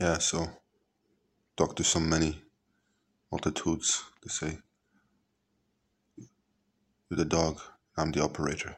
yeah, so talk to so many multitudes they say, you're the dog, I'm the operator.